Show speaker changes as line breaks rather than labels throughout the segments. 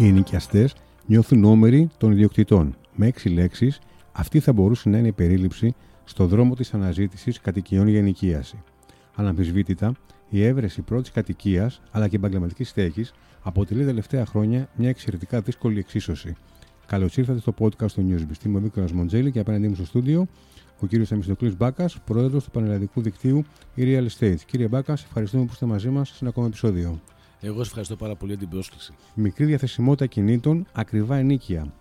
Οι ενοικιαστές νιώθουν όμεροι των ιδιοκτητών. Με έξι λέξεις, αυτή θα μπορούσε να είναι η περίληψη στο δρόμο της αναζήτησης κατοικιών για ενοικίαση. Αναμφισβήτητα, η έβρεση πρώτης κατοικίας αλλά και επαγγελματικής στέγης αποτελεί τελευταία χρόνια μια εξαιρετικά δύσκολη εξίσωση. Καλώς ήρθατε στο podcast του Newsbeast. Είμαι ο Βίκτορα Μοντζέλη και απέναντί μου στο στούντιο ο κύριος Εμιστοκλή Μπάκας, πρόεδρος του Πανελλαδικού Δικτύου η Real Estate. Κύριε Μπάκα, ευχαριστούμε που είστε μαζί μας σε ένα ακόμα επεισόδιο.
Εγώ σας ευχαριστώ πάρα πολύ για την πρόσκληση.
Μικρή διαθεσιμότητα κινήτων, ακριβά ενίκεια.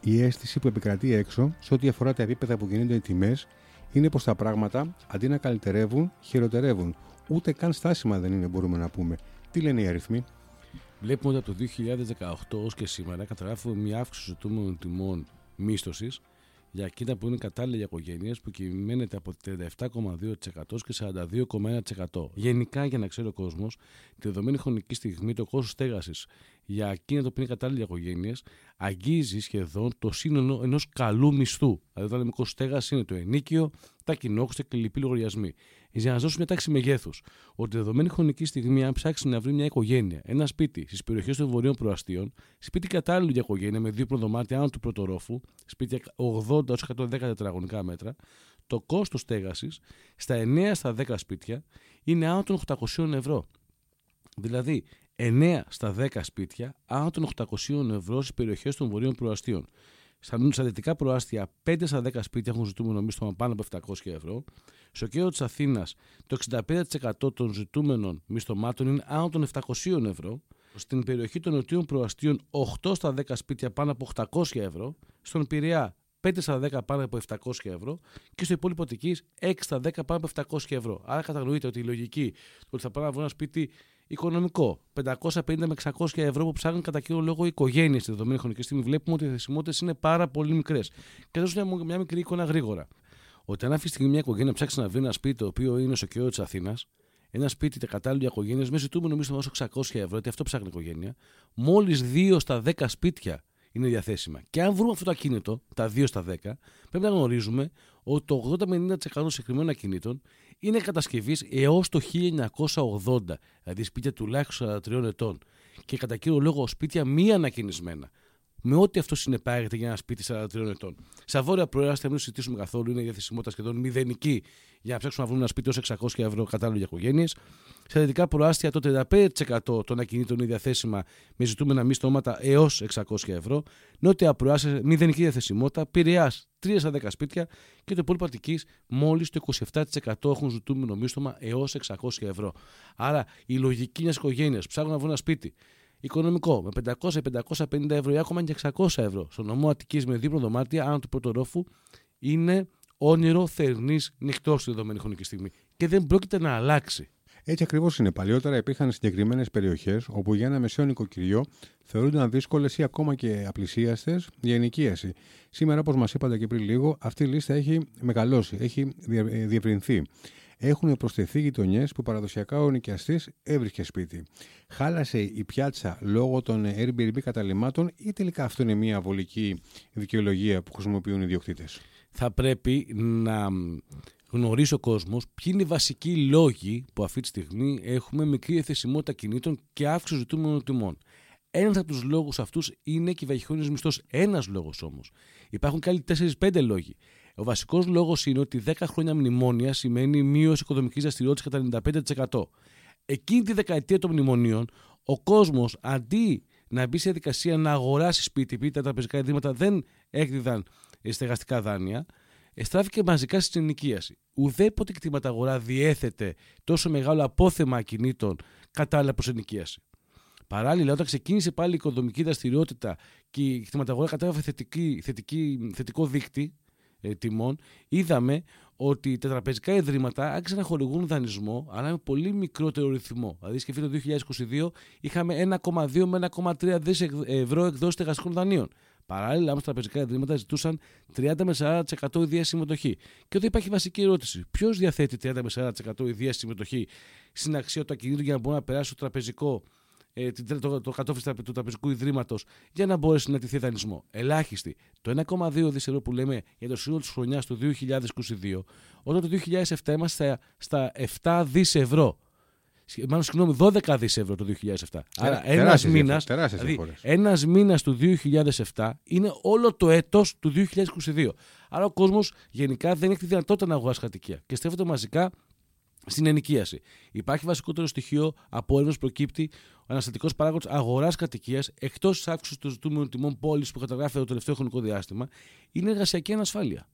Η αίσθηση που επικρατεί έξω σε ό,τι αφορά τα επίπεδα που κινούνται οι τιμές είναι πως τα πράγματα αντί να καλυτερεύουν, χειροτερεύουν. Ούτε καν στάσιμα δεν είναι, μπορούμε να πούμε. Τι λένε οι αριθμοί;
Βλέπουμε ότι από το 2018 ως και σήμερα καταγράφουμε μια αύξηση των τιμών μίσθωσης για εκείνα που είναι κατάλληλα για οικογένειε που κυμαίνεται από 37,2% και 42,1%. Γενικά, για να ξέρει ο κόσμος, τη δεδομένη χρονική στιγμή το κόστος στέγασης για εκείνα που είναι κατάλληλα για οικογένειε αγγίζει σχεδόν το σύνολο ενός καλού μισθού. Δηλαδή, όταν λέμε στέγασης είναι το ενίκιο, τα κοινόχρηστα και λοιποί λογαριασμοί. Για να σα δώσω μια τάξη μεγέθους, ότι δεδομένη χρονική στιγμή, αν ψάξει να βρει μια οικογένεια, ένα σπίτι στις περιοχές των βορείων προαστίων, σπίτι κατάλληλο για οικογένεια με δύο προδομάτια άνω του πρωτορόφου, σπίτια 80 110 τετραγωνικά μέτρα, το κόστος στέγασης στα 9 στα 10 σπίτια είναι άνω των 800 ευρώ. Δηλαδή, 9 στα 10 σπίτια άνω των 800 ευρώ στις περιοχές των βορείων προαστίων. Στα δυτικά προάστια, 5 στα 10 σπίτια έχουν ζητούμενο μίσθωμα πάνω από 700 ευρώ. Στο κέντρο της Αθήνας, το 65% των ζητούμενων μισθωμάτων είναι άνω των 700 ευρώ. Στην περιοχή των νοτιών προαστίων, 8 στα 10 σπίτια πάνω από 800 ευρώ. Στον Πειραιά, 5 στα 10 πάνω από 700 ευρώ. Και στο υπόλοιπο Αττική, 6 στα 10 πάνω από 700 ευρώ. Άρα κατανοείτε ότι η λογική ότι θα πάω να βρω ένα σπίτι οικονομικό. 550 με 600 ευρώ που ψάχνουν κατά κύριο λόγο οικογένειες στη δεδομένη χρονική στιγμή. Βλέπουμε ότι οι θεσιμότητες είναι πάρα πολύ μικρές. Και θα δώσω μια, μια μικρή εικόνα γρήγορα. Ότι αν αυτή τη στιγμή μια οικογένεια ψάξει να βρει ένα σπίτι το οποίο είναι στο κέντρο της Αθήνας, ένα σπίτι κατάλληλο για οικογένειε, με ζητούμενο μίσθο όσο 600 ευρώ, γιατί αυτό ψάχνει η οικογένεια, μόλις 2 στα 10 σπίτια είναι διαθέσιμα. Και αν βρούμε αυτό το ακίνητο, τα 2 στα 10, πρέπει να γνωρίζουμε ότι το 80-90% συγκεκριμένων ακινήτων είναι κατασκευής έως το 1980, δηλαδή σπίτια τουλάχιστον 43 ετών. Και κατά κύριο λόγο σπίτια μη ανακαινισμένα με ό,τι αυτό συνεπάγεται για ένα σπίτι 43 ετών. Στα βόρεια προάστια, μην το συζητήσουμε καθόλου, είναι η διαθεσιμότητα σχεδόν μηδενική για να ψάξουμε να βρούμε ένα σπίτι ως 600 ευρώ κατάλληλο για οικογένειες. Στα δυτικά προάστια, το 35% των ακινήτων είναι διαθέσιμα με ζητούμενα μη στόματα έως 600 ευρώ. Νότια προάστια, μηδενική διαθεσιμότητα. Πειραιά, 3 στα 10 σπίτια. Και το υπόλοιπο Αττικής, μόλις το 27% έχουν ζητούμενο μίστομα έως 600 ευρώ. Άρα η λογική μιας οικογένειας ψάχνουν να βρουν ένα σπίτι οικονομικό με 500-550 ευρώ ή ακόμα και 600 ευρώ στο νομό Αττικής με δίπλο δωμάτια άνω του πρωτορόφου είναι όνειρο θερινής νυχτός στη δεδομένη χρονική στιγμή και δεν πρόκειται να αλλάξει.
Έτσι ακριβώς είναι. Παλιότερα υπήρχαν συγκεκριμένες περιοχές όπου για ένα μεσαίο νοικοκυριό θεωρούνταν δύσκολες ή ακόμα και απλησίαστες για ενοικίαση. Σήμερα, όπως μας είπατε και πριν λίγο, αυτή η λίστα έχει μεγαλώσει, έχει διευρυνθεί έχουν προσθεθεί γειτονιές που παραδοσιακά ο νοικιαστής έβρισκε σπίτι. Χάλασε η πιάτσα λόγω των Airbnb καταλήμματων ή τελικά αυτό είναι μια βολική δικαιολογία που χρησιμοποιούν οι ιδιοκτήτες;
Θα πρέπει να γνωρίσει ο κόσμος ποιοι είναι οι βασικοί λόγοι που αυτή τη στιγμή έχουμε μικρή εθεσιμότητα κινήτων και αύξηση ζητούμενων τιμών. Ένας από τους λόγους αυτούς είναι και η βαχυχρόνιο μισθός. Ένας λόγος όμως. Υπάρχουν και άλλοι 4-5 λόγοι. Ο βασικός λόγος είναι ότι 10 χρόνια μνημόνια σημαίνει μείωση οικοδομικής δραστηριότητας κατά 95%. Εκείνη τη δεκαετία των μνημονίων, ο κόσμος αντί να μπει σε διαδικασία να αγοράσει σπίτι, επειδή τα τραπεζικά ιδρύματα δεν έκδιδαν στεγαστικά δάνεια, στράφηκε μαζικά στην ενοικίαση. Ουδέποτε κτήματα αγορά διέθετε τόσο μεγάλο απόθεμα ακινήτων κατάλληλα προς ενοικίαση. Παράλληλα, όταν ξεκίνησε πάλι η οικοδομική δραστηριότητα και η κτηματαγορά κατέβασε θετική, θετική, θετικό δίκτυ, ε, τιμών, είδαμε ότι τα τραπεζικά ιδρύματα άρχισαν να χορηγούν δανεισμό, αλλά με πολύ μικρότερο ρυθμό. Δηλαδή, σκεφτείτε το 2022 είχαμε 1,2 με 1,3 δις ευρώ εκδόσεις στεγαστικών δανείων. Παράλληλα, όμως, τα τραπεζικά ιδρύματα ζητούσαν 30 με 40% ιδία συμμετοχή. Και εδώ υπάρχει βασική ερώτηση. Ποιος διαθέτει 30 με 40% ιδία συμμετοχή στην αξία του ακινήτου για να μπορεί να περάσει στο τραπεζικό ε, το, το κατόφλι του τραπεζικού ιδρύματος για να μπορέσει να τηθεί δανεισμό. Ελάχιστη. Το 1,2 δι ευρώ που λέμε για το σύνολο της χρονιάς του 2022, όταν το 2007 είμαστε στα 7 δις ευρώ. Μάλλον, συγγνώμη, 12 δις ευρώ το 2007. Άρα, ένας
τεράστιες
μήνας.
διαφορές, τεράστιες
Δηλαδή,
διαφορές.
ένας μήνας του 2007 είναι όλο το έτος του 2022. Άρα, ο κόσμος γενικά δεν έχει τη δυνατότητα να αγοράσει κατοικία και στρέφεται μαζικά στην ενοικίαση. Υπάρχει βασικότερο στοιχείο από έρευνε προκύπτει ο αναστατικός παράγοντας αγοράς κατοικίας εκτός της αύξησης των ζητούμενων τιμών πόλη που καταγράφεται το τελευταίο χρονικό διάστημα είναι η εργασιακή ανασφάλεια.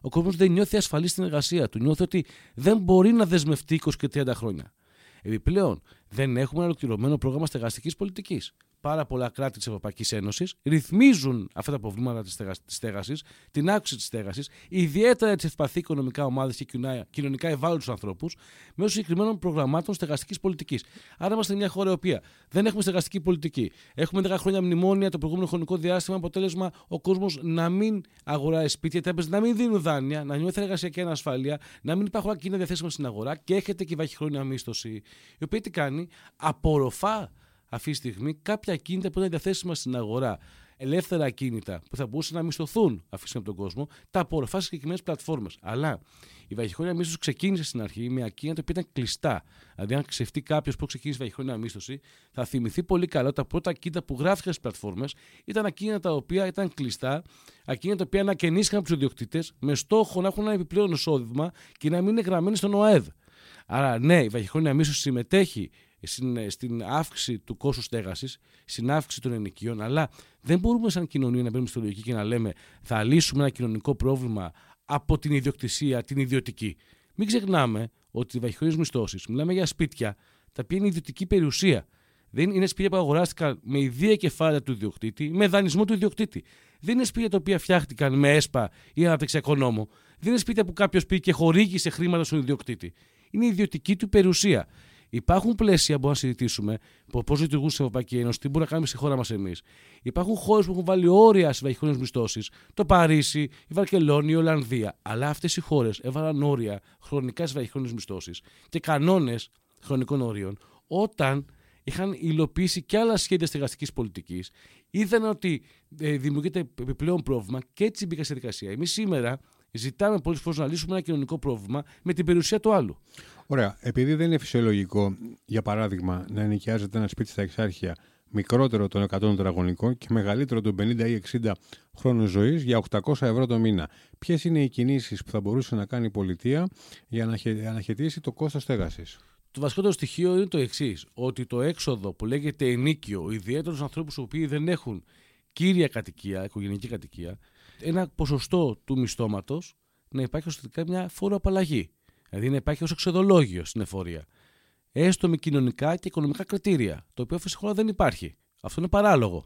Ο κόσμος δεν νιώθει ασφαλή στην εργασία του. Νιώθει ότι δεν μπορεί να δεσμευτεί 20 και 30 χρόνια. Επιπλέον, δεν έχουμε ένα ολοκληρωμένο πρόγραμμα στεγαστικής πολιτικής. Πάρα πολλά κράτη της Ευρωπαϊκής Ένωσης ρυθμίζουν αυτά τα προβλήματα της στέγασης, την αύξηση της στέγασης, ιδιαίτερα τι ευπαθεί οικονομικά ομάδε και κοινά- κοινωνικά ευάλωτους ανθρώπους, μέσω συγκεκριμένων προγραμμάτων στεγαστικής πολιτικής. Άρα είμαστε μια χώρα η οποία δεν έχουμε στεγαστική πολιτική. Έχουμε 10 χρόνια μνημόνια το προηγούμενο χρονικό διάστημα. Αποτέλεσμα ο κόσμος να μην αγοράει σπίτια, οι τράπεζες να μην δίνουν δάνεια, να νιώθει εργασιακή ανασφάλεια, να μην υπάρχουν ακίνητα διαθέσιμα στην αγορά και έχετε και βαχυχρόνια μίσθωση, η οποία τι κάνει, απορροφά αυτή τη στιγμή κάποια ακίνητα που είναι διαθέσιμα στην αγορά. Ελεύθερα ακίνητα που θα μπορούσαν να μισθωθούν αυτή τη στιγμή από τον κόσμο, τα απορροφά σε συγκεκριμένες πλατφόρμες. Αλλά η βαχυχρόνια μίσθωσης ξεκίνησε στην αρχή με ακίνητα που ήταν κλειστά. Δηλαδή, αν ξεφτεί κάποιος που ξεκίνησε η βαχυχρόνια μίσθωση, θα θυμηθεί πολύ καλά ότι τα πρώτα ακίνητα που γράφηκαν στις πλατφόρμες ήταν ακίνητα τα οποία ήταν κλειστά, ακίνητα τα οποία ανακαινήσαν από τους ιδιοκτήτες με στόχο να έχουν ένα επιπλέον εισόδημα και να μην είναι γραμμένοι στον ΟΑΕΔ. Άρα, ναι, η βαχυχρόνια μίσθωση συμμετέχει στην, στην αύξηση του κόστου στέγασης, στην αύξηση των ενοικίων, αλλά δεν μπορούμε σαν κοινωνία να μπαίνουμε στη λογική και να λέμε θα λύσουμε ένα κοινωνικό πρόβλημα από την ιδιοκτησία, την ιδιωτική. Μην ξεχνάμε ότι οι βαχυχρόνιε μισθώσεις μιλάμε για σπίτια τα οποία είναι ιδιωτική περιουσία. Δεν είναι σπίτια που αγοράστηκαν με ιδία κεφάλαια του ιδιοκτήτη, με δανεισμό του ιδιοκτήτη. Δεν είναι σπίτια τα οποία φτιάχτηκαν με έσπα ή αναπτυξιακό νόμο. Δεν είναι σπίτια που κάποιος πήγε και χορήγησε χρήματα στον ιδιοκτήτη. Είναι ιδιωτική του περιουσία. Υπάρχουν πλαίσια που μπορούμε να συζητήσουμε πώς λειτουργούν στην Ευρωπαϊκή Ένωση, τι μπορούμε να κάνουμε στη χώρα μας εμείς. Υπάρχουν χώρες που έχουν βάλει όρια στις βαχυχρόνιε μισθώσεις. Το Παρίσι, η Βαρκελόνη, η Ολλανδία. Αλλά αυτές οι χώρες έβαλαν όρια χρονικά στις βαχυχρόνιε μισθώσεις και κανόνες χρονικών ορίων όταν είχαν υλοποιήσει και άλλα σχέδια στεγαστικής πολιτικής, είδαν ότι ε, δημιουργείται επιπλέον πρόβλημα και έτσι μπήκα στη δικασία. Εμείς σήμερα ζητάμε πολλές φορές να λύσουμε ένα κοινωνικό πρόβλημα με την περιουσία του άλλου.
Ωραία. Επειδή δεν είναι φυσιολογικό, για παράδειγμα, να ενοικιάζεται ένα σπίτι στα εξάρχεια μικρότερο των 100 τετραγωνικών και μεγαλύτερο των 50 ή 60 χρόνων ζωής για 800 ευρώ το μήνα. Ποιες είναι οι κινήσεις που θα μπορούσε να κάνει η πολιτεία για να αναχαι- αναχαιτήσει το κόστος στέγασης;
Το βασικότερο στοιχείο είναι το εξής: Ότι το έξοδο που λέγεται ενίκιο, ιδιαίτερα στους ανθρώπους οι οποίοι δεν έχουν κύρια κατοικία, οικογενειακή κατοικία, ένα ποσοστό του μισθώματος να υπάρχει ουσιαστικά μια φοροαπαλλαγή. Δηλαδή να υπάρχει ως εξοδολόγιο στην εφορία. Έστω με κοινωνικά και οικονομικά κριτήρια, το οποίο φυσικά δεν υπάρχει. Αυτό είναι παράλογο.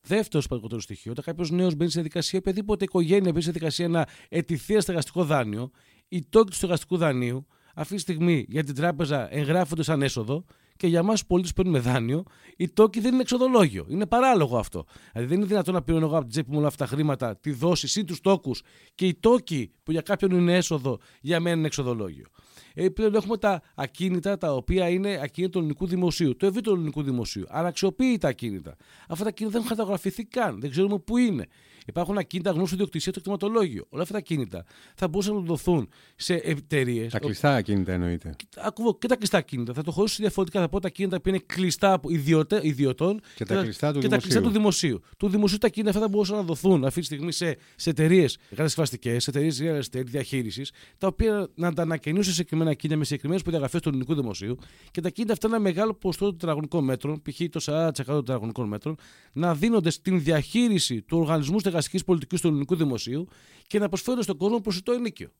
Δεύτερος παραγωγικό στοιχείο, όταν κάποιος νέος μπαίνει σε διαδικασία, οποιαδήποτε οικογένεια μπαίνει σε διαδικασία να ετηθεί ένα στεγαστικό δάνειο, οι τόκοι του στεγαστικού δανείου αυτή τη στιγμή για την τράπεζα εγγράφονται σαν έσοδο και για εμά του πολίτε που παίρνουμε δάνειο, οι τόκοι δεν είναι εξοδολόγιο. Είναι παράλογο αυτό. Δηλαδή δεν είναι δυνατόν να πληρώνω εγώ από την τσέπη μου όλα αυτά τα χρήματα, τη δόση συν τους τόκους και οι τόκοι που για κάποιον είναι έσοδο, για μένα είναι εξοδολόγιο. Επιπλέον έχουμε τα ακίνητα τα οποία είναι ακίνητα του ελληνικού δημοσίου, το ευρύτερο ελληνικού δημοσίου. Αναξιοποιητά ακίνητα. Αυτά τα ακίνητα δεν έχουν καταγραφηθεί καν, δεν ξέρουμε πού είναι. Υπάρχουν ακίνητα γνώστου ιδιοκτησία στο κτηματολόγιο. Όλα αυτά τα ακίνητα θα μπορούσαν να δοθούν σε εταιρείες.
Τα κλειστά ακίνητα εννοείται.
Ακούω και τα κλειστά ακίνητα. Θα το χωρίσω διαφορετικά. Θα πω τα ακίνητα που είναι κλειστά από ιδιωτε, ιδιωτών
Και τα κλειστά του
και τα κλειστά του
δημοσίου.
δημοσίου. Του δημοσίου τα ακίνητα αυτά θα μπορούσαν να δοθούν αυτή τη στιγμή σε, σε εταιρείες κατασκευαστικές, σε εταιρείες real estate διαχείρισης, τα οποία να τα ανακαινούν σε συγκεκριμένα ακίνητα με συγκεκριμένες προδιαγραφές του ελληνικού δημοσίου και τα ακίνητα αυτά ένα μεγάλο ποσοστό των τετραγωνικών μέτρων, π.χ. το 40% των τετραγωνικών μέτρων, να δίνονται στην διαχείριση του οργανισμού στεγαστική πολιτικής του ελληνικού δημοσίου και να προσφέρονται στον κόσμο προσιτό ενίκιο.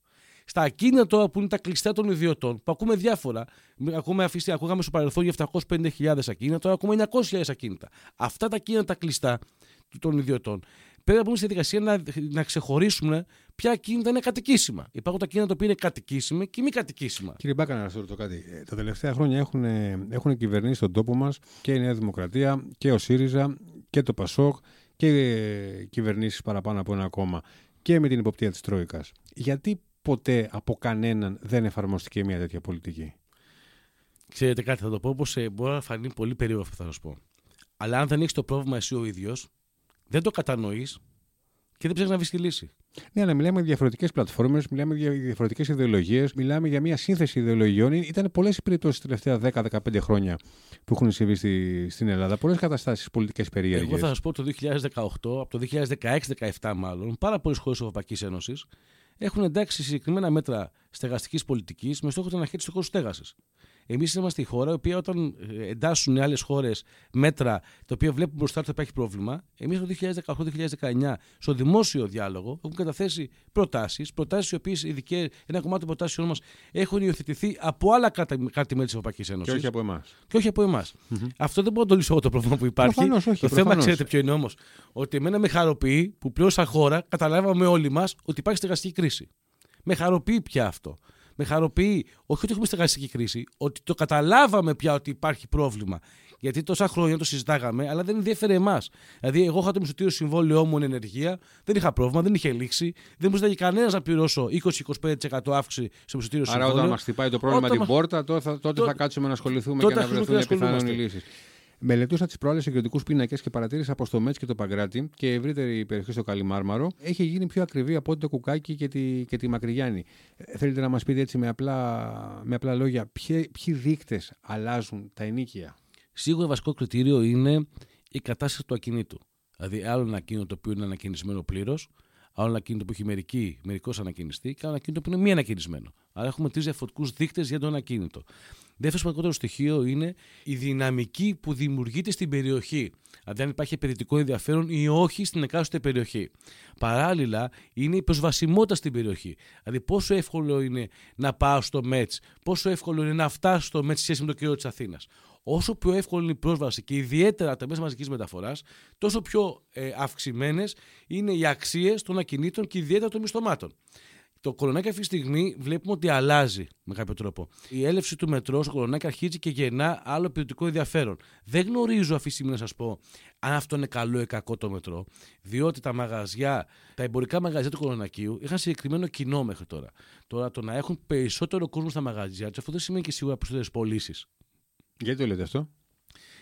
Στα ακίνητα τώρα που είναι τα κλειστά των ιδιωτών, που ακούμε διάφορα, ακούμε, αφήστε, ακούγαμε στο παρελθόν για 750.000 ακίνητα, τώρα ακούμε 900.000 ακίνητα. Αυτά τα ακίνητα τα κλειστά των ιδιωτών πρέπει να μπούμε στη διαδικασία να, να ξεχωρίσουμε ποια ακίνητα είναι κατοικήσιμα. Υπάρχουν τα ακίνητα τα οποία είναι κατοικήσιμα και μη κατοικήσιμα.
Κύριε Μπάκα, να σας ρωτήσω κάτι. Ε, Τα τελευταία χρόνια έχουν, έχουν κυβερνήσει τον τόπο μας και η Νέα Δημοκρατία και ο ΣΥΡΙΖΑ και το ΠΑΣΟΚ και ε, κυβερνήσεις παραπάνω από ένα κόμμα και με την υποπτία της Τρόικας. Γιατί ποτέ από κανέναν δεν εφαρμοστηκε μια τέτοια πολιτική;
Ξέρετε κάτι, θα το πω όπως μπορεί να φανεί πολύ περίεργο αυτό θα σας πω. Αλλά αν δεν έχεις το πρόβλημα εσύ ο ίδιος, δεν το κατανοείς και δεν ψάχνεις να βρεις τη λύση.
Ναι, αλλά μιλάμε για διαφορετικές πλατφόρμες, μιλάμε για διαφορετικές ιδεολογίες, μιλάμε για μια σύνθεση ιδεολογιών. Ήταν πολλές οι περιπτώσεις τα τελευταία 10-15 χρόνια που έχουν συμβεί στη, στην Ελλάδα. Πολλές καταστάσεις πολιτικές περίεργες.
Εγώ θα σας πω το 2018, από το 2016-17 μάλλον, πάρα πολλές χώρες της Ευρωπαϊκής Ένωσης έχουν εντάξει συγκεκριμένα μέτρα στεγαστικής πολιτικής με στόχο την αναχέτηση του χώρου στέγασης. Εμείς είμαστε η χώρα η οποία όταν ε, εντάσσουν άλλες χώρες μέτρα τα οποία βλέπουν μπροστά ότι υπάρχει πρόβλημα, εμείς το 2018-2019 στο δημόσιο διάλογο έχουμε καταθέσει προτάσεις, προτάσεις οι οποίες ένα κομμάτι των προτάσεων μας έχουν υιοθετηθεί από άλλα κράτη-μέλη της Ευρωπαϊκής Ένωσης.
Και όχι από εμάς.
Και όχι από εμάς. Mm-hmm. Αυτό δεν μπορώ να το λύσω εγώ το πρόβλημα που υπάρχει.
Προφανώς, όχι,
το
προφανώς.
θέμα, ξέρετε ποιο είναι όμως. Ότι εμένα με χαροποιεί που πλέον σαν χώρα καταλάβαμε όλοι μας ότι υπάρχει στεγαστική κρίση. Με χαροποιεί πια αυτό με χαροποιεί όχι ότι έχουμε στεγαστική κρίση, ότι το καταλάβαμε πια ότι υπάρχει πρόβλημα. Γιατί τόσα χρόνια το συζητάγαμε, αλλά δεν ενδιαφέρε εμάς. Δηλαδή, εγώ είχα το μισθωτήριο συμβόλαιό μου ενεργεία, δεν είχα πρόβλημα, δεν είχε λήξει, δεν μου ζητάει κανένας να πληρώσω 20-25% αύξηση στο μισθωτήριο συμβόλαιο.
Άρα, όταν μας χτυπάει το πρόβλημα
Όταν
την
μας...
πόρτα, τότε θα, τότε
Τότε-
θα κάτσουμε να ασχοληθούμε
τότε
και να
αρχίζουμε
βρεθούν
και να
πιθανόν οι
ασχολούμαστε.
λύσεις. Μελετούσα τις προάλλες συγκριτικού πίνακες και παρατήρησα πως το Μέτς και το Παγκράτη και η ευρύτερη περιοχή στο Καλιμάρμαρο έχει γίνει πιο ακριβή από ό,τι το Κουκάκι και τη, και τη Μακριγιάννη. Ε, Θέλετε να μας πείτε έτσι με απλά, με απλά λόγια, ποιοι, ποιοι δείκτες αλλάζουν τα ενίκεια;
Σίγουρα βασικό κριτήριο είναι η κατάσταση του ακινήτου. Δηλαδή, άλλο ένα ακίνητο το οποίο είναι ανακοινισμένο πλήρως, άλλο ένα ακίνητο που έχει μερική, μερικώς ανακοινιστεί και άλλο ένα ακίνητο που είναι μη ανακοινισμένο. Άρα έχουμε τρεις διαφορετικούς δείκτες για το ανακίνητο. Δεύτερο σημαντικότερο στοιχείο είναι η δυναμική που δημιουργείται στην περιοχή. Δηλαδή, αν υπάρχει επενδυτικό ενδιαφέρον ή όχι στην εκάστοτε περιοχή. Παράλληλα, είναι η προσβασιμότητα στην περιοχή. Δηλαδή, πόσο εύκολο είναι να πάω στο ΜΕΤΣ, πόσο εύκολο είναι να φτάσω στο ΜΕΤΣ σε σχέση με το κέντρο της Αθήνας. Όσο πιο εύκολη είναι η πρόσβαση και ιδιαίτερα τα μέσα μαζικής μεταφοράς, τόσο πιο ε, αυξημένες είναι οι αξίες των ακινήτων και ιδιαίτερα των μισθωμάτων. Το κολονάκι αυτή τη στιγμή βλέπουμε ότι αλλάζει με κάποιο τρόπο. Η έλευση του μετρό στο κολονάκι αρχίζει και γεννά άλλο ποιοτικό ενδιαφέρον. Δεν γνωρίζω αυτή τη στιγμή να σας πω αν αυτό είναι καλό ή κακό το μετρό, διότι τα μαγαζιά, τα εμπορικά μαγαζιά του κολονακίου είχαν συγκεκριμένο κοινό μέχρι τώρα. Τώρα το να έχουν περισσότερο κόσμο στα μαγαζιά τους, αυτό δεν σημαίνει και σίγουρα περισσότερες πωλήσεις.
Γιατί το λέτε αυτό;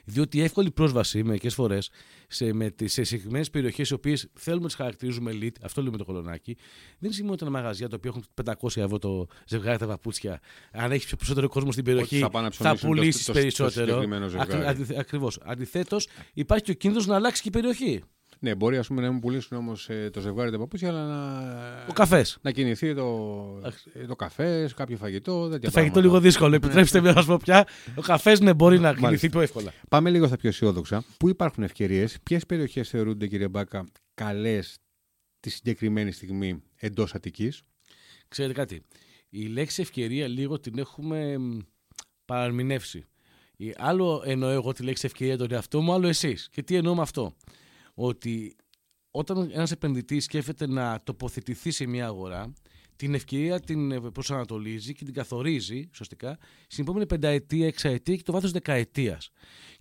Διότι η εύκολη πρόσβαση μερικές φορές σε, με τις- σε συγκεκριμένες περιοχές, οι οποίες θέλουμε να τις χαρακτηρίζουμε elite, αυτό λέμε το κολονάκι, δεν σημαίνει ότι ένα μαγαζιά το οποίο έχουν 500 ευρώ το ζευγάρι τα παπούτσια, αν έχεις περισσότερο κόσμο στην περιοχή,
θα πάνε να
θα
ψωνίσουν το-
πουλήσεις
το- το
περισσότερο.
συγκεκριμένο ζευγάρι.
Ακριβώς. Αντιθέτως, υπάρχει και ο κίνδυνος να αλλάξει και η περιοχή.
Ναι, μπορεί ας πούμε, να μου πουλήσουν όμως το ζευγάρι τα παπούτσια, αλλά να,
Ο καφές.
να κινηθεί το, το καφές, κάποιο φαγητό. τέτοια
Το φαγητό
πράγματα.
λίγο δύσκολο. Επιτρέψτε με να σας πω πια. Ο καφές ναι, μπορεί να κινηθεί
Μάλιστα.
πιο εύκολα.
Πάμε λίγο στα πιο αισιόδοξα. Πού υπάρχουν ευκαιρίες, ποιες περιοχές θεωρούνται, κύριε Μπάκα, καλές τη συγκεκριμένη στιγμή εντός Αττικής;
Ξέρετε κάτι. Η λέξη ευκαιρία λίγο την έχουμε μ, παραμηνεύσει. Η- Άλλο εννοώ εγώ τη λέξη ευκαιρία τον εαυτό μου, άλλο εσείς. Και τι εννοώ με αυτό; Ότι όταν ένας επενδυτής σκέφτεται να τοποθετηθεί σε μια αγορά, την ευκαιρία την ε, προσανατολίζει και την καθορίζει σωστικά στην επόμενη πενταετία, εξαετία και το βάθος δεκαετίας.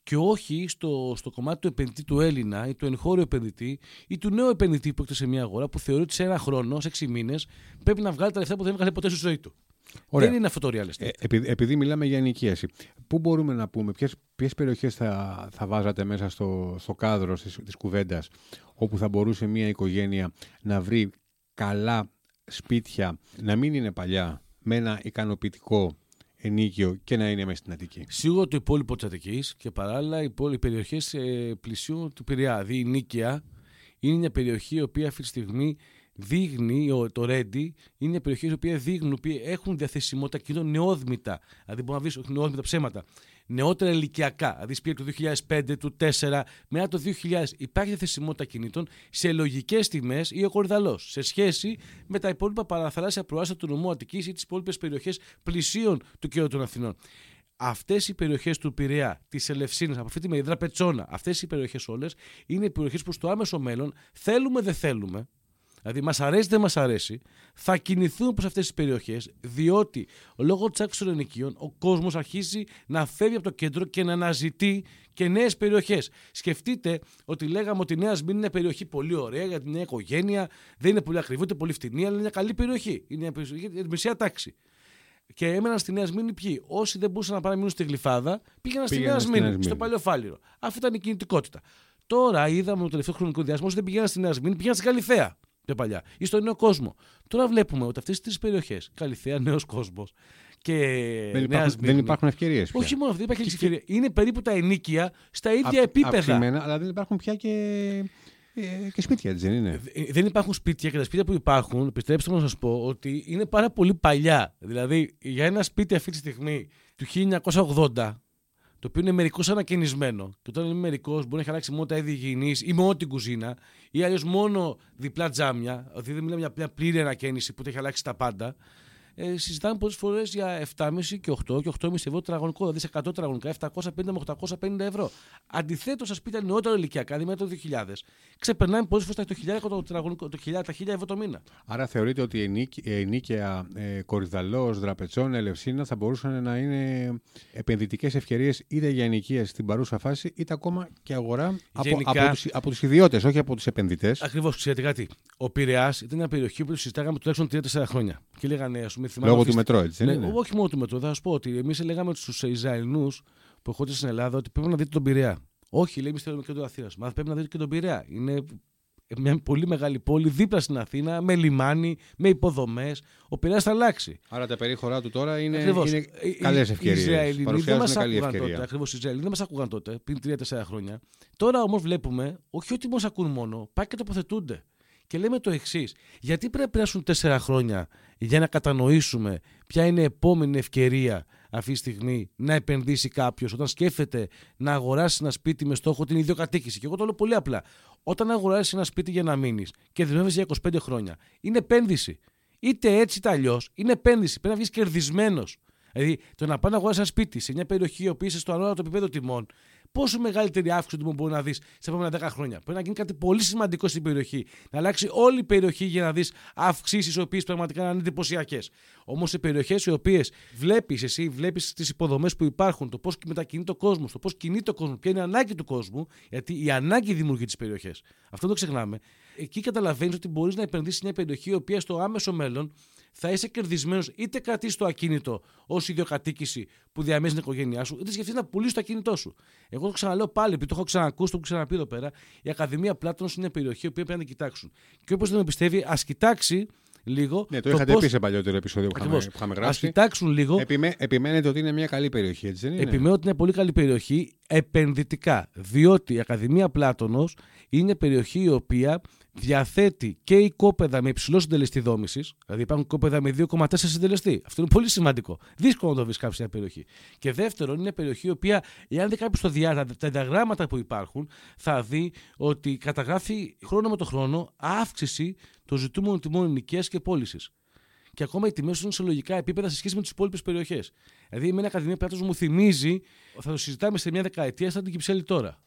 Και όχι στο, στο κομμάτι του επενδυτή του Έλληνα ή του εγχώριου επενδυτή ή του νέου επενδυτή που έρχεται σε μια αγορά που θεωρεί ότι σε ένα χρόνο, σε έξι μήνες, πρέπει να βγάλει τα λεφτά που δεν έβγαλε ποτέ στη ζωή του.
Ωραία.
Δεν είναι αυτό το real estate.
Ε, επειδή, επειδή μιλάμε για ενοικίαση, πού μπορούμε να πούμε, ποιες, ποιες περιοχές θα, θα βάζατε μέσα στο, στο κάδρο της, της κουβέντας, όπου θα μπορούσε μια οικογένεια να βρει καλά σπίτια, να μην είναι παλιά, με ένα ικανοποιητικό ενίκιο και να είναι μέσα στην Αττική;
Σίγουρα το υπόλοιπο της Αττικής και παράλληλα οι περιοχές πλησίου του Πειραιά. Δηλαδή η Νίκαια είναι μια περιοχή η οποία αυτή τη στιγμή δείχνει, ο- το Ρέντι είναι μια περιοχή η οποία δείχνουν, οι οποίοι έχουν διαθεσιμότητα κινητών νεόδμητα. Δηλαδή μπορείς να βρεις όχι νεόδμητα ψέματα. Νεότερα ηλικιακά, δηλαδή σπίτια του 2005, του 2004, μετά το 2000 υπάρχει διαθεσιμότητα κινήτων σε λογικές τιμέ ή ο κορυδαλός σε σχέση με τα υπόλοιπα παραθαλάσσια προάστια του νομού Αττικής ή τις υπόλοιπες περιοχές πλησίων του κέντρου των Αθηνών. Αυτές οι περιοχές του Πειραιά, της Ελευσίνας, από αυτή τη μερίδα Πετσόνα, αυτές οι περιοχές όλες είναι οι περιοχές που στο άμεσο μέλλον θέλουμε δεν θέλουμε, δηλαδή μας αρέσει δεν μας αρέσει, θα κινηθούν προς αυτές τις περιοχές, διότι λόγω της άξονα των ενοικίων ο κόσμος αρχίζει να φεύγει από το κέντρο και να αναζητεί και νέες περιοχές. Σκεφτείτε ότι λέγαμε ότι η Νέα Σμήνη είναι μια περιοχή πολύ ωραία για την νέα οικογένεια, δεν είναι πολύ ακριβή, ούτε πολύ φτηνή, αλλά είναι μια καλή περιοχή. Είναι μια περιοχή για τη μεσαία τάξη. Και έμεναν στη Νέα Σμήνη ποιοι; Όσοι δεν μπορούσαν να παραμείνουν στη Γλυφάδα, πήγαιναν στη
Πήγαιναν
Νέα
στη
Σμήνη,
Νέα Σμήνη.
στο παλιό Φάληρο. Αυτή ήταν η κινητικότητα. Τώρα είδαμε το τελευταίο χρονικό διάστημα όσοι δεν πηγαίναν στη Νέα Σμήνη, πήγαιναν στην Καλυθέα. Πιο παλιά. Ή στο νέο κόσμο. Τώρα βλέπουμε ότι αυτές τι τρεις περιοχές, Καλυθέα, νέος κόσμος και
δεν, υπάρχουν, δεν υπάρχουν ευκαιρίες.
Όχι μόνο δεν υπάρχει ευκαιρία. Είναι περίπου τα ενίκια στα ίδια Α, επίπεδα.
Αυξημένα, αλλά δεν υπάρχουν πια και ε, και σπίτια, έτσι δεν είναι;
Ε, δεν υπάρχουν σπίτια και τα σπίτια που υπάρχουν, επιτρέψτε μου να σας πω ότι είναι πάρα πολύ παλιά. Δηλαδή, για ένα σπίτι αυτή τη στιγμή του 1980, το οποίο είναι μερικώς ανακαινισμένο, και όταν είναι μερικώ μπορεί να έχει αλλάξει μόνο τα είδη υγιεινής ή μόνο την κουζίνα, ή αλλιώς μόνο διπλά τζάμια, δηλαδή δεν μιλάμε για μια πλήρη ανακαίνιση που έχει αλλάξει τα πάντα ε, συζητάμε πολλές φορές για 7,5 και 8 και 8,5 ευρώ τετραγωνικό, δηλαδή σε 100 τετραγωνικά 750 με 850 ευρώ. Αντιθέτως, σα πείτε νεότερο ηλικιακά, δηλαδή το 2000, ξεπερνάμε πολλές φορές τα 1000 το, τετραγωνικό, το 1000, τα 1000 ευρώ το μήνα.
Άρα θεωρείτε ότι η ενίκαια ε, Κορυδαλός, Δραπετσόν, Ελευσίνα θα μπορούσαν να είναι επενδυτικές ευκαιρίες είτε για ενοικία στην παρούσα φάση, είτε ακόμα και αγορά Γενικά, από, από, τους, από τους ιδιώτες, όχι από τους επενδυτές.
Ακριβώς, ξέρετε κάτι. Ο Πειραιάς ήταν μια περιοχή που συζητάγαμε τουλάχιστον 3-4 χρόνια. Και λέγανε, ας πούμε,
θυμάμαι. Λόγω του μετρό, έτσι. Ναι, είναι;
Όχι μόνο του μετρό. Θα σας πω ότι εμείς λέγαμε στους Ισραηλινού που έρχονται στην Ελλάδα ότι πρέπει να δείτε τον Πειραιά. Όχι, λέει, εμείς θέλουμε και τον Αθήνας. Μα πρέπει να δείτε και τον Πειραιά. Είναι μια πολύ μεγάλη πόλη δίπλα στην Αθήνα, με λιμάνι, με υποδομές. Ο Πειραιάς θα αλλάξει.
Άρα τα περίχωρά του τώρα είναι, είναι καλές ευκαιρίες. Οι δεν μας άκουγαν
τότε. Ακριβώς οι Ισραηλοί δεν μας άκουγαν τότε, πριν 3-4 χρόνια. Τώρα όμως βλέπουμε, όχι ότι μας ακούν μόνο, πάει και τοποθετούνται. Και λέμε το εξής. Γιατί πρέπει να περάσουν τέσσερα χρόνια για να κατανοήσουμε ποια είναι η επόμενη ευκαιρία αυτή τη στιγμή να επενδύσει κάποιος όταν σκέφτεται να αγοράσει ένα σπίτι με στόχο την ιδιοκατοίκηση. Και εγώ το λέω πολύ απλά. Όταν αγοράσει ένα σπίτι για να μείνεις και δεσμεύεσαι για 25 χρόνια, είναι επένδυση. Είτε έτσι είτε αλλιώς, είναι επένδυση. Πρέπει να βγεις κερδισμένος. Δηλαδή, το να πάει να αγοράσεις ένα σπίτι σε μια περιοχή η οποία είσαι στο ανώτατο επίπεδο τιμών πόσο μεγαλύτερη αύξηση του μπορεί να δεις σε επόμενα 10 χρόνια. Πρέπει να γίνει κάτι πολύ σημαντικό στην περιοχή. Να αλλάξει όλη η περιοχή για να δεις αυξήσεις οι οποίες πραγματικά είναι εντυπωσιακές. Όμως σε περιοχές οι οποίες βλέπεις εσύ, βλέπεις τις υποδομές που υπάρχουν, το πώς μετακινεί ο κόσμο, το πώς κινείται ο κόσμο, ποια είναι η ανάγκη του κόσμου, γιατί η ανάγκη δημιουργεί τις περιοχές. Αυτό δεν το ξεχνάμε. Εκεί καταλαβαίνεις ότι μπορείς να επενδύσεις σε μια περιοχή η οποία στο άμεσο μέλλον θα είσαι κερδισμένος είτε κρατήσεις το ακίνητο ως ιδιοκατοίκηση που διαμέζει την οικογένειά σου, είτε σκεφτείς να πουλήσεις το ακίνητό σου. Εγώ το ξαναλέω πάλι, επειδή το έχω ξανακούσει, το έχω ξαναπεί εδώ πέρα. Η Ακαδημία Πλάτων είναι μια περιοχή που πρέπει να την κοιτάξουν. Και όπως δεν με πιστεύει, ας κοιτάξει λίγο.
Ναι, το, το είχατε πώς... πει σε παλιότερο επεισόδιο που είχαμε, που είχαμε γράψει.
Α κοιτάξουν λίγο.
Επιμέ... Επιμένετε ότι είναι μια καλή περιοχή, έτσι δεν είναι;
Επιμένω ότι είναι πολύ καλή περιοχή επενδυτικά. Διότι η Ακαδημία Πλάτωνος είναι περιοχή η οποία διαθέτει και οικόπεδα με υψηλό συντελεστή δόμησης, δηλαδή υπάρχουν οικόπεδα με 2,4 συντελεστή. Αυτό είναι πολύ σημαντικό. Δύσκολο να το βρεις κάποια σε περιοχή. Και δεύτερον, είναι περιοχή η οποία, εάν δει κάποιος το διά, τα διαγράμματα που υπάρχουν, θα δει ότι καταγράφει χρόνο με το χρόνο αύξηση των ζητούμενων τιμών ενοικίας και πώλησης. Και ακόμα οι τιμές είναι σε λογικά επίπεδα σε σχέση με τις υπόλοιπες περιοχές. Δηλαδή, η Μένα Ακαδημία Πέτρο μου θυμίζει, θα το συζητάμε σε μια δεκαετία, σαν την Κυψέλη τώρα.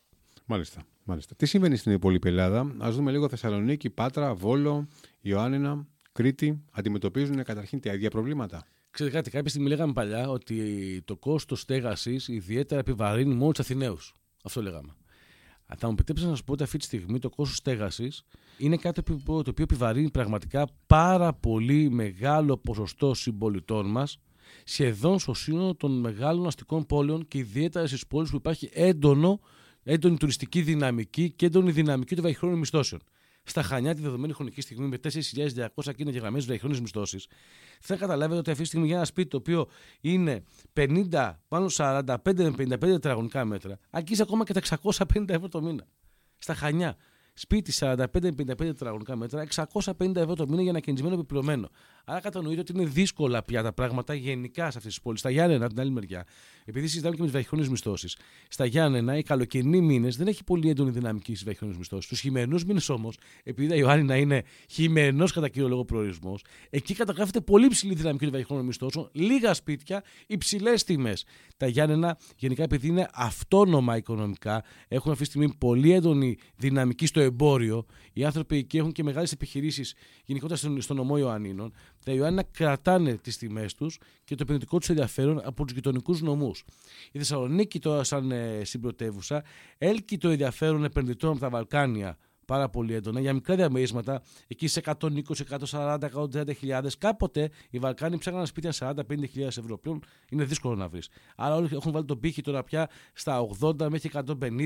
Μάλιστα. Μάλιστα. Τι συμβαίνει στην υπόλοιπη Ελλάδα; Α δούμε λίγο Θεσσαλονίκη, Πάτρα, Βόλο, Ιωάννινα, Κρήτη. Αντιμετωπίζουν καταρχήν τα ίδια προβλήματα;
Ξέρετε κάτι, κάποια στιγμή λέγαμε παλιά ότι το κόστος στέγασης ιδιαίτερα επιβαρύνει μόνο τους Αθηναίους. Αυτό λέγαμε. Θα μου επιτρέψετε να σα πω ότι αυτή τη στιγμή το κόστος στέγασης είναι κάτι το οποίο επιβαρύνει πραγματικά πάρα πολύ μεγάλο ποσοστό συμπολιτών μας σχεδόν στο σύνολο των μεγάλων αστικών πόλεων και ιδιαίτερα στις πόλεις που υπάρχει έντονο έντονη τουριστική δυναμική και έντονη δυναμική των βραχυχρόνων μισθώσεων. Στα Χανιά, τη δεδομένη χρονική στιγμή, με 4.200 κίνητα γραμμέ βραχυχρόνε μισθώσεις, θα καταλάβετε ότι αυτή τη στιγμή για ένα σπίτι το οποίο είναι 50, πάνω 45 με 55 τετραγωνικά μέτρα, αγγίζει ακόμα και τα 650 ευρώ το μήνα. Στα Χανιά, σπίτι 45-55 τετραγωνικά μέτρα, 650 ευρώ το μήνα για ένα κινησμένο επιπληρωμένο. Άρα κατανοείτε ότι είναι δύσκολα πια τα πράγματα γενικά σε αυτές τις πόλεις. Στα Γιάννενα, από την άλλη μεριά, επειδή συζητάμε και με τις βραχυχρόνιε μισθώσεις, στα Γιάννενα οι καλοκαιρινοί μήνες δεν έχει πολύ έντονη δυναμική στις βραχυχρόνιε μισθώσεις. Του χειμερινούς μήνες όμως, επειδή τα Ιωάννη είναι χειμερινός κατά κύριο λόγο προορισμός, εκεί καταγράφεται πολύ ψηλή δυναμική των βραχυχρόνιων μισθώσεων, λίγα σπίτια, υψηλές τιμές. Τα Γιάννενα, γενικά επειδή είναι αυτόνομα οικονομικά, έχουν αυτή τη στιγμή πολύ έντονη δυναμική στο εμπόριο. Οι άνθρωποι εκεί έχουν και μεγάλες επιχειρήσεις γενικότερα στον, στον νομό Ιωαννίνων τα Ιωάννινα κρατάνε τις τιμές τους και το επενδυτικό τους ενδιαφέρον από τους γειτονικούς νομούς. Η Θεσσαλονίκη τώρα, σαν ε, συμπρωτεύουσα, έλκει το ενδιαφέρον επενδυτών από τα Βαλκάνια πάρα πολύ έντονα για μικρά διαμερίσματα, εκεί σε 120, 140, 130 χιλιάδες. Κάποτε οι Βαλκάνοι ψάχναν σπίτια 40-50 χιλιάδες ευρώ. Πλέον είναι δύσκολο να βρεις. Άρα όλοι έχουν βάλει τον πύχη τώρα πια στα 80 μέχρι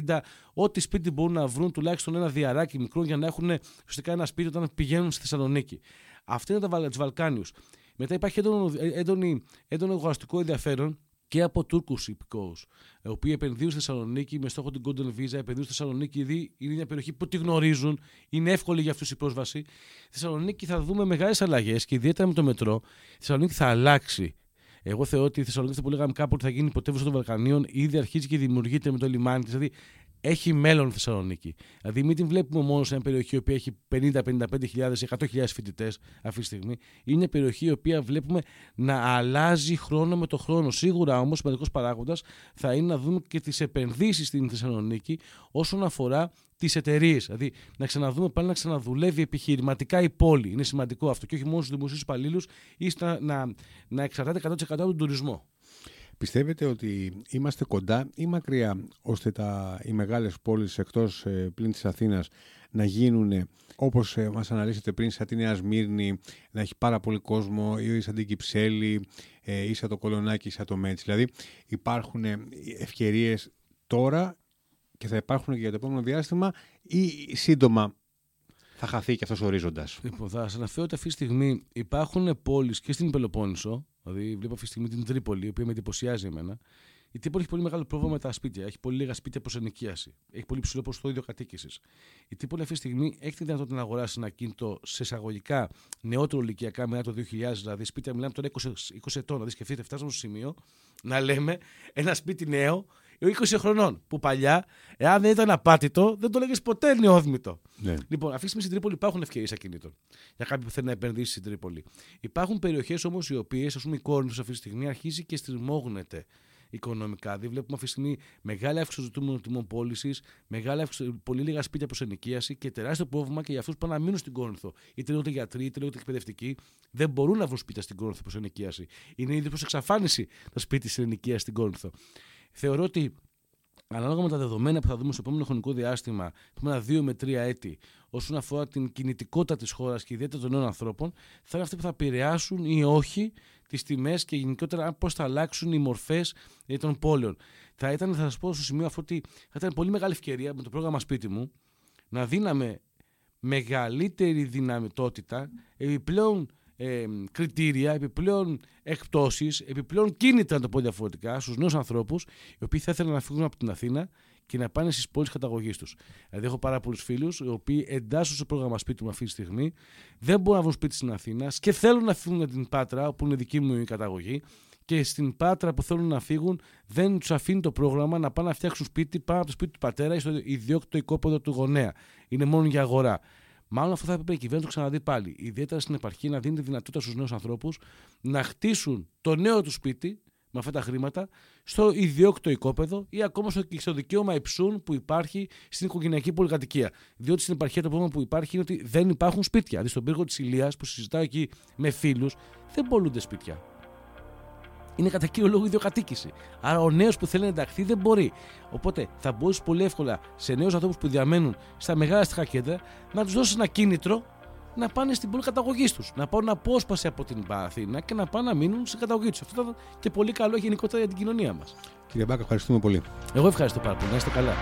150. Ό,τι σπίτι μπορούν να βρουν, τουλάχιστον ένα διαράκι μικρό για να έχουν ουσιαστικά ένα σπίτι όταν πηγαίνουν στη Θεσσαλονίκη. Αυτή είναι τα Βαλκάνιους. Μετά υπάρχει έντονο, έντονο, έντονο αγοραστικό ενδιαφέρον και από Τούρκους υπηκόους, οι οποίοι επενδύουν στη Θεσσαλονίκη με στόχο την Golden Visa, επενδύουν στη Θεσσαλονίκη, ήδη είναι μια περιοχή που τη γνωρίζουν, είναι εύκολη για αυτούς η πρόσβαση. Στη Θεσσαλονίκη θα δούμε μεγάλες αλλαγές και ιδιαίτερα με το μετρό. Η Θεσσαλονίκη θα αλλάξει. Εγώ θεωρώ ότι η Θεσσαλονίκη που λέγαμε κάπου ότι θα γίνει πρωτεύουσα των Βαλκανίων, ήδη αρχίζει και δημιουργείται με το λιμάνι της. Δηλαδή έχει μέλλον Θεσσαλονίκη. Δηλαδή, μην την βλέπουμε μόνο σε μια περιοχή που έχει 50, 55 100.000 φοιτητές αυτή τη στιγμή. Είναι μια περιοχή η οποία βλέπουμε να αλλάζει χρόνο με το χρόνο. Σίγουρα όμως, σημαντικό παράγοντας θα είναι να δούμε και τις επενδύσεις στην Θεσσαλονίκη όσον αφορά τις εταιρείες. Δηλαδή, να ξαναδούμε πάλι να ξαναδουλεύει επιχειρηματικά η πόλη. Είναι σημαντικό αυτό. Και όχι μόνο στους δημοσίους υπαλλήλους ή να, να, να εξαρτάται 100% από τον τουρισμό.
Πιστεύετε ότι είμαστε κοντά ή μακριά ώστε τα, οι μεγάλες πόλεις εκτός ε, πλήν της Αθήνας να γίνουν όπως ε, μας αναλύσετε πριν σαν τη Νέα Σμύρνη να έχει πάρα πολύ κόσμο ή σαν την Κυψέλη ε, ή σαν το Κολονάκι ή σαν το Μέτς. Δηλαδή υπάρχουν ε, ευκαιρίες τώρα και θα υπάρχουν και για το επόμενο διάστημα ή σύντομα θα χαθεί και αυτός ο ορίζοντας;
Λοιπόν, θα σας αναφέρω ότι αυτή τη στιγμή υπάρχουν πόλεις και στην Πελοπόννησο Δηλαδή, βλέπω αυτή τη στιγμή την Τρίπολη, η οποία με εντυπωσιάζει εμένα. Η Τρίπολη έχει πολύ μεγάλο πρόβλημα με τα σπίτια. Έχει πολύ λίγα σπίτια προς ενοικίαση. Έχει πολύ ψηλό ποσοστό ιδιοκατοίκησης. Η Τρίπολη αυτή τη στιγμή έχει τη δυνατότητα να αγοράσει ένα κίνητο σε εισαγωγικά νεότερο ηλικιακά μετά το 2000, δηλαδή σπίτια μιλάμε τώρα 20, 20 ετών. Δηλαδή, σκεφτείτε, φτάσαμε στο σημείο να λέμε ένα σπίτι νέο 20 χρονών. Που παλιά, εάν δεν ήταν απάτητο, δεν το λέγες ποτέ νεόδμητο. Ναι. Λοιπόν, αυτή τη στιγμή στην Τρίπολη υπάρχουν ευκαιρίες ακινήτων για κάποιον που θέλει να επενδύσει στην Τρίπολη. Υπάρχουν περιοχές όμως οι οποίες, ας πούμε, η Κόρινθο αυτή τη στιγμή αρχίζει και στριμώγνεται οικονομικά. Δηλαδή, βλέπουμε αυτή τη στιγμή μεγάλη αύξηση των τιμών πώλησης, πολύ λίγα σπίτια προς ενοικίαση και τεράστιο πρόβλημα και για αυτούς που πάνε να μείνουν στην Κόρινθο. Είτε λέγονται γιατροί, είτε λέγονται εκπαιδευτικοί, δεν μπορούν να βρουν σπίτια στην Κόρινθο προς ενοικίαση. Είναι ήδη προς εξαφάνιση τα σπίτια στην ενοικία στην Κόρινθο. Θεωρώ ότι ανάλογα με τα δεδομένα που θα δούμε στο επόμενο χρονικό διάστημα, επόμενα δύο με τρία έτη, όσον αφορά την κινητικότητα της χώρας και ιδιαίτερα των νέων ανθρώπων, θα είναι αυτοί που θα επηρεάσουν ή όχι τις τιμές και γενικότερα πώς θα αλλάξουν οι μορφές ε, των πόλεων. Θα ήταν, θα σας πω στο σημείο αυτό ότι θα ήταν πολύ μεγάλη ευκαιρία με το πρόγραμμα σπίτι μου να δίναμε μεγαλύτερη δυναμητότητα, επιπλέον ε, κριτήρια, επιπλέον εκπτώσεις, επιπλέον κίνητρα, να το πω διαφορετικά, στους νέους ανθρώπους, οι οποίοι θα ήθελαν να φύγουν από την Αθήνα και να πάνε στις πόλεις καταγωγής τους. Δηλαδή, έχω πάρα πολλούς φίλους, οι οποίοι εντάσσουν στο πρόγραμμα σπίτι μου αυτή τη στιγμή, δεν μπορούν να βρουν σπίτι στην Αθήνα και θέλουν να φύγουν από την Πάτρα, όπου είναι δική μου η καταγωγή, και στην Πάτρα που θέλουν να φύγουν, δεν τους αφήνει το πρόγραμμα να πάνε να φτιάξουν σπίτι πάνω από το σπίτι του πατέρα ή στο ιδιόκτητο οικόπεδο του γονέα. Είναι μόνο για αγορά. Μάλλον αυτό θα έπρεπε η κυβέρνηση να το ξαναδεί πάλι. Ιδιαίτερα στην επαρχία να δίνει τη δυνατότητα στους νέους ανθρώπους να χτίσουν το νέο τους σπίτι με αυτά τα χρήματα στο ιδιόκτητο οικόπεδο ή ακόμα στο, στο δικαίωμα υψούν που υπάρχει στην οικογενειακή πολυκατοικία. Διότι στην επαρχία το πρόβλημα που υπάρχει είναι ότι δεν υπάρχουν σπίτια. Δηλαδή στον πύργο της Ηλίας που συζητάω εκεί με φίλους, δεν πολλούνται σπίτια είναι κατά κύριο λόγο ιδιοκατοίκηση. Άρα ο νέος που θέλει να ενταχθεί δεν μπορεί. Οπότε θα μπορούσε πολύ εύκολα σε νέους ανθρώπους που διαμένουν στα μεγάλα αστικά κέντρα να τους δώσεις ένα κίνητρο να πάνε στην πόλη καταγωγής τους. Να πάρουν απόσπαση από την Αθήνα και να πάνε να μείνουν στην καταγωγή τους. Αυτό ήταν και πολύ καλό γενικότερα για την κοινωνία μας.
Κύριε Μπάκα, ευχαριστούμε πολύ.
Εγώ ευχαριστώ πάρα πολύ. Να είστε καλά.